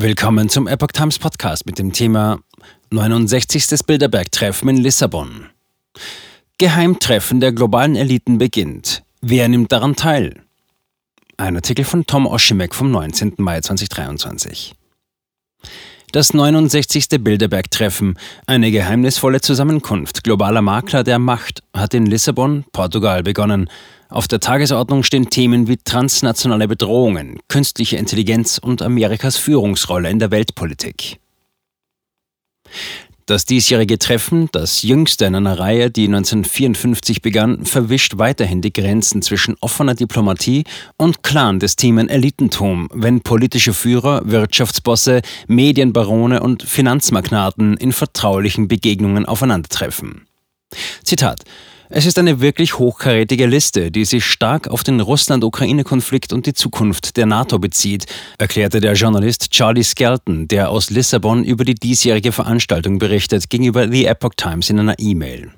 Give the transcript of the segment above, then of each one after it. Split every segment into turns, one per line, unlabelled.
Willkommen zum Epoch Times Podcast mit dem Thema 69. Bilderberg-Treffen in Lissabon. Geheimtreffen der globalen Eliten beginnt. Wer nimmt daran teil? Ein Artikel von Tom Oschimek vom 19. Mai 2023. Das 69. Bilderberg-Treffen, eine geheimnisvolle Zusammenkunft globaler Makler der Macht, hat in Lissabon, Portugal begonnen. Auf der Tagesordnung stehen Themen wie transnationale Bedrohungen, künstliche Intelligenz und Amerikas Führungsrolle in der Weltpolitik. Das diesjährige Treffen, das jüngste in einer Reihe, die 1954 begann, verwischt weiterhin die Grenzen zwischen offener Diplomatie und clandestinen Elitentum, wenn politische Führer, Wirtschaftsbosse, Medienbarone und Finanzmagnaten in vertraulichen Begegnungen aufeinandertreffen. Zitat es ist eine wirklich hochkarätige Liste, die sich stark auf den Russland-Ukraine-Konflikt und die Zukunft der NATO bezieht, erklärte der Journalist Charlie Skelton, der aus Lissabon über die diesjährige Veranstaltung berichtet, gegenüber The Epoch Times in einer E-Mail.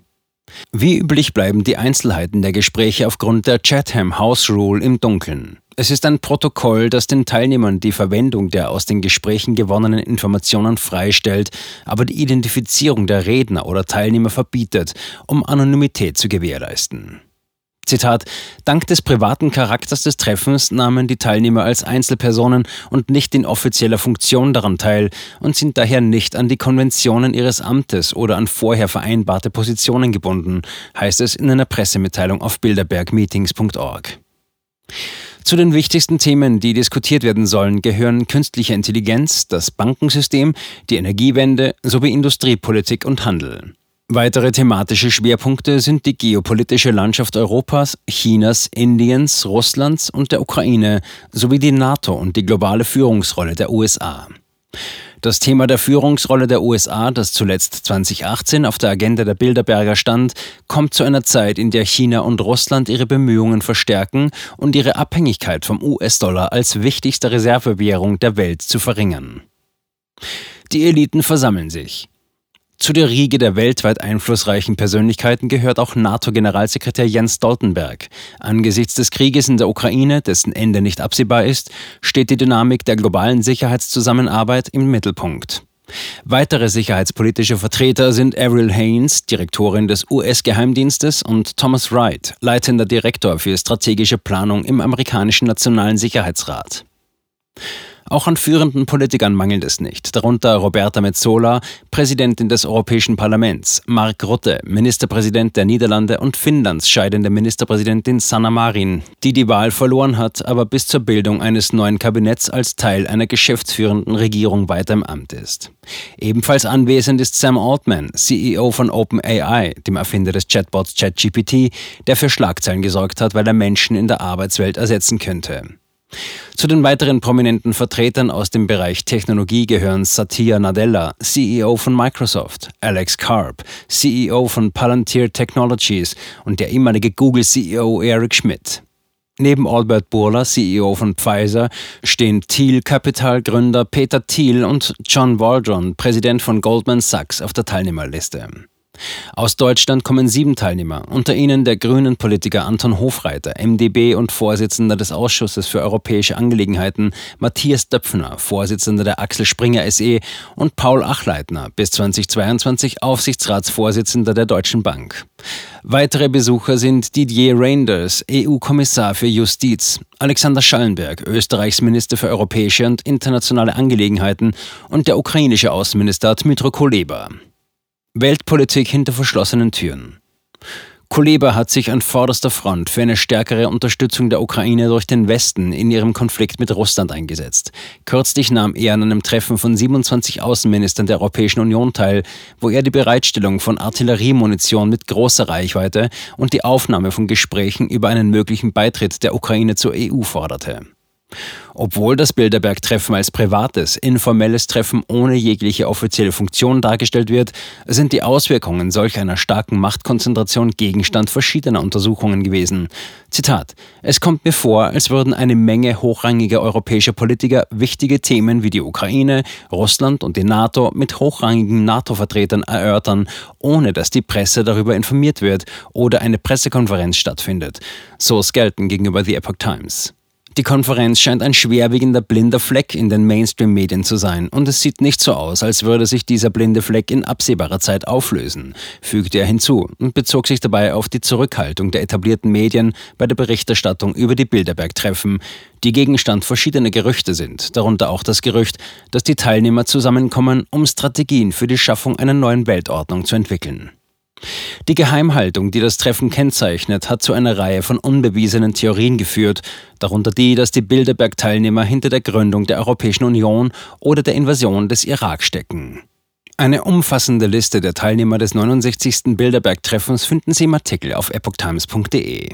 Wie üblich bleiben die Einzelheiten der Gespräche aufgrund der Chatham House Rule im Dunkeln. Es ist ein Protokoll, das den Teilnehmern die Verwendung der aus den Gesprächen gewonnenen Informationen freistellt, aber die Identifizierung der Redner oder Teilnehmer verbietet, um Anonymität zu gewährleisten. Zitat, dank des privaten Charakters des Treffens nahmen die Teilnehmer als Einzelpersonen und nicht in offizieller Funktion daran teil und sind daher nicht an die Konventionen ihres Amtes oder an vorher vereinbarte Positionen gebunden, heißt es in einer Pressemitteilung auf bilderbergmeetings.org. Zu den wichtigsten Themen, die diskutiert werden sollen, gehören künstliche Intelligenz, das Bankensystem, die Energiewende sowie Industriepolitik und Handel. Weitere thematische Schwerpunkte sind die geopolitische Landschaft Europas, Chinas, Indiens, Russlands und der Ukraine sowie die NATO und die globale Führungsrolle der USA. Das Thema der Führungsrolle der USA, das zuletzt 2018 auf der Agenda der Bilderberger stand, kommt zu einer Zeit, in der China und Russland ihre Bemühungen verstärken und ihre Abhängigkeit vom US-Dollar als wichtigster Reservewährung der Welt zu verringern. Die Eliten versammeln sich. Zu der Riege der weltweit einflussreichen Persönlichkeiten gehört auch NATO-Generalsekretär Jens Stoltenberg. Angesichts des Krieges in der Ukraine, dessen Ende nicht absehbar ist, steht die Dynamik der globalen Sicherheitszusammenarbeit im Mittelpunkt. Weitere sicherheitspolitische Vertreter sind Avril Haines, Direktorin des US-Geheimdienstes, und Thomas Wright, leitender Direktor für strategische Planung im amerikanischen Nationalen Sicherheitsrat. Auch an führenden Politikern mangelt es nicht, darunter Roberta Metsola, Präsidentin des Europäischen Parlaments, Mark Rutte, Ministerpräsident der Niederlande und Finnlands scheidende Ministerpräsidentin Sanna Marin, die die Wahl verloren hat, aber bis zur Bildung eines neuen Kabinetts als Teil einer geschäftsführenden Regierung weiter im Amt ist. Ebenfalls anwesend ist Sam Altman, CEO von OpenAI, dem Erfinder des Chatbots ChatGPT, der für Schlagzeilen gesorgt hat, weil er Menschen in der Arbeitswelt ersetzen könnte. Zu den weiteren prominenten Vertretern aus dem Bereich Technologie gehören Satya Nadella, CEO von Microsoft, Alex Karp, CEO von Palantir Technologies und der ehemalige Google-CEO Eric Schmidt. Neben Albert Burla, CEO von Pfizer, stehen Thiel Capital Gründer Peter Thiel und John Waldron, Präsident von Goldman Sachs, auf der Teilnehmerliste. Aus Deutschland kommen sieben Teilnehmer, unter ihnen der grünen Politiker Anton Hofreiter, MdB und Vorsitzender des Ausschusses für europäische Angelegenheiten, Matthias Döpfner, Vorsitzender der Axel Springer SE und Paul Achleitner, bis 2022 Aufsichtsratsvorsitzender der Deutschen Bank. Weitere Besucher sind Didier Reinders, EU-Kommissar für Justiz, Alexander Schallenberg, Österreichs Minister für europäische und internationale Angelegenheiten und der ukrainische Außenminister Dmytro Kuleba. Weltpolitik hinter verschlossenen Türen. Kuleba hat sich an vorderster Front für eine stärkere Unterstützung der Ukraine durch den Westen in ihrem Konflikt mit Russland eingesetzt. Kürzlich nahm er an einem Treffen von 27 Außenministern der Europäischen Union teil, wo er die Bereitstellung von Artilleriemunition mit großer Reichweite und die Aufnahme von Gesprächen über einen möglichen Beitritt der Ukraine zur EU forderte. Obwohl das Bilderberg-Treffen als privates, informelles Treffen ohne jegliche offizielle Funktion dargestellt wird, sind die Auswirkungen solch einer starken Machtkonzentration Gegenstand verschiedener Untersuchungen gewesen. Zitat: Es kommt mir vor, als würden eine Menge hochrangiger europäischer Politiker wichtige Themen wie die Ukraine, Russland und die NATO mit hochrangigen NATO-Vertretern erörtern, ohne dass die Presse darüber informiert wird oder eine Pressekonferenz stattfindet. So Skelton gegenüber The Epoch Times. Die Konferenz scheint ein schwerwiegender blinder Fleck in den Mainstream-Medien zu sein und es sieht nicht so aus, als würde sich dieser blinde Fleck in absehbarer Zeit auflösen, fügte er hinzu und bezog sich dabei auf die Zurückhaltung der etablierten Medien bei der Berichterstattung über die Bilderberg-Treffen, die Gegenstand verschiedener Gerüchte sind, darunter auch das Gerücht, dass die Teilnehmer zusammenkommen, um Strategien für die Schaffung einer neuen Weltordnung zu entwickeln. Die Geheimhaltung, die das Treffen kennzeichnet, hat zu einer Reihe von unbewiesenen Theorien geführt, darunter die, dass die Bilderberg-Teilnehmer hinter der Gründung der Europäischen Union oder der Invasion des Irak stecken. Eine umfassende Liste der Teilnehmer des 69. Bilderberg-Treffens finden Sie im Artikel auf epochtimes.de.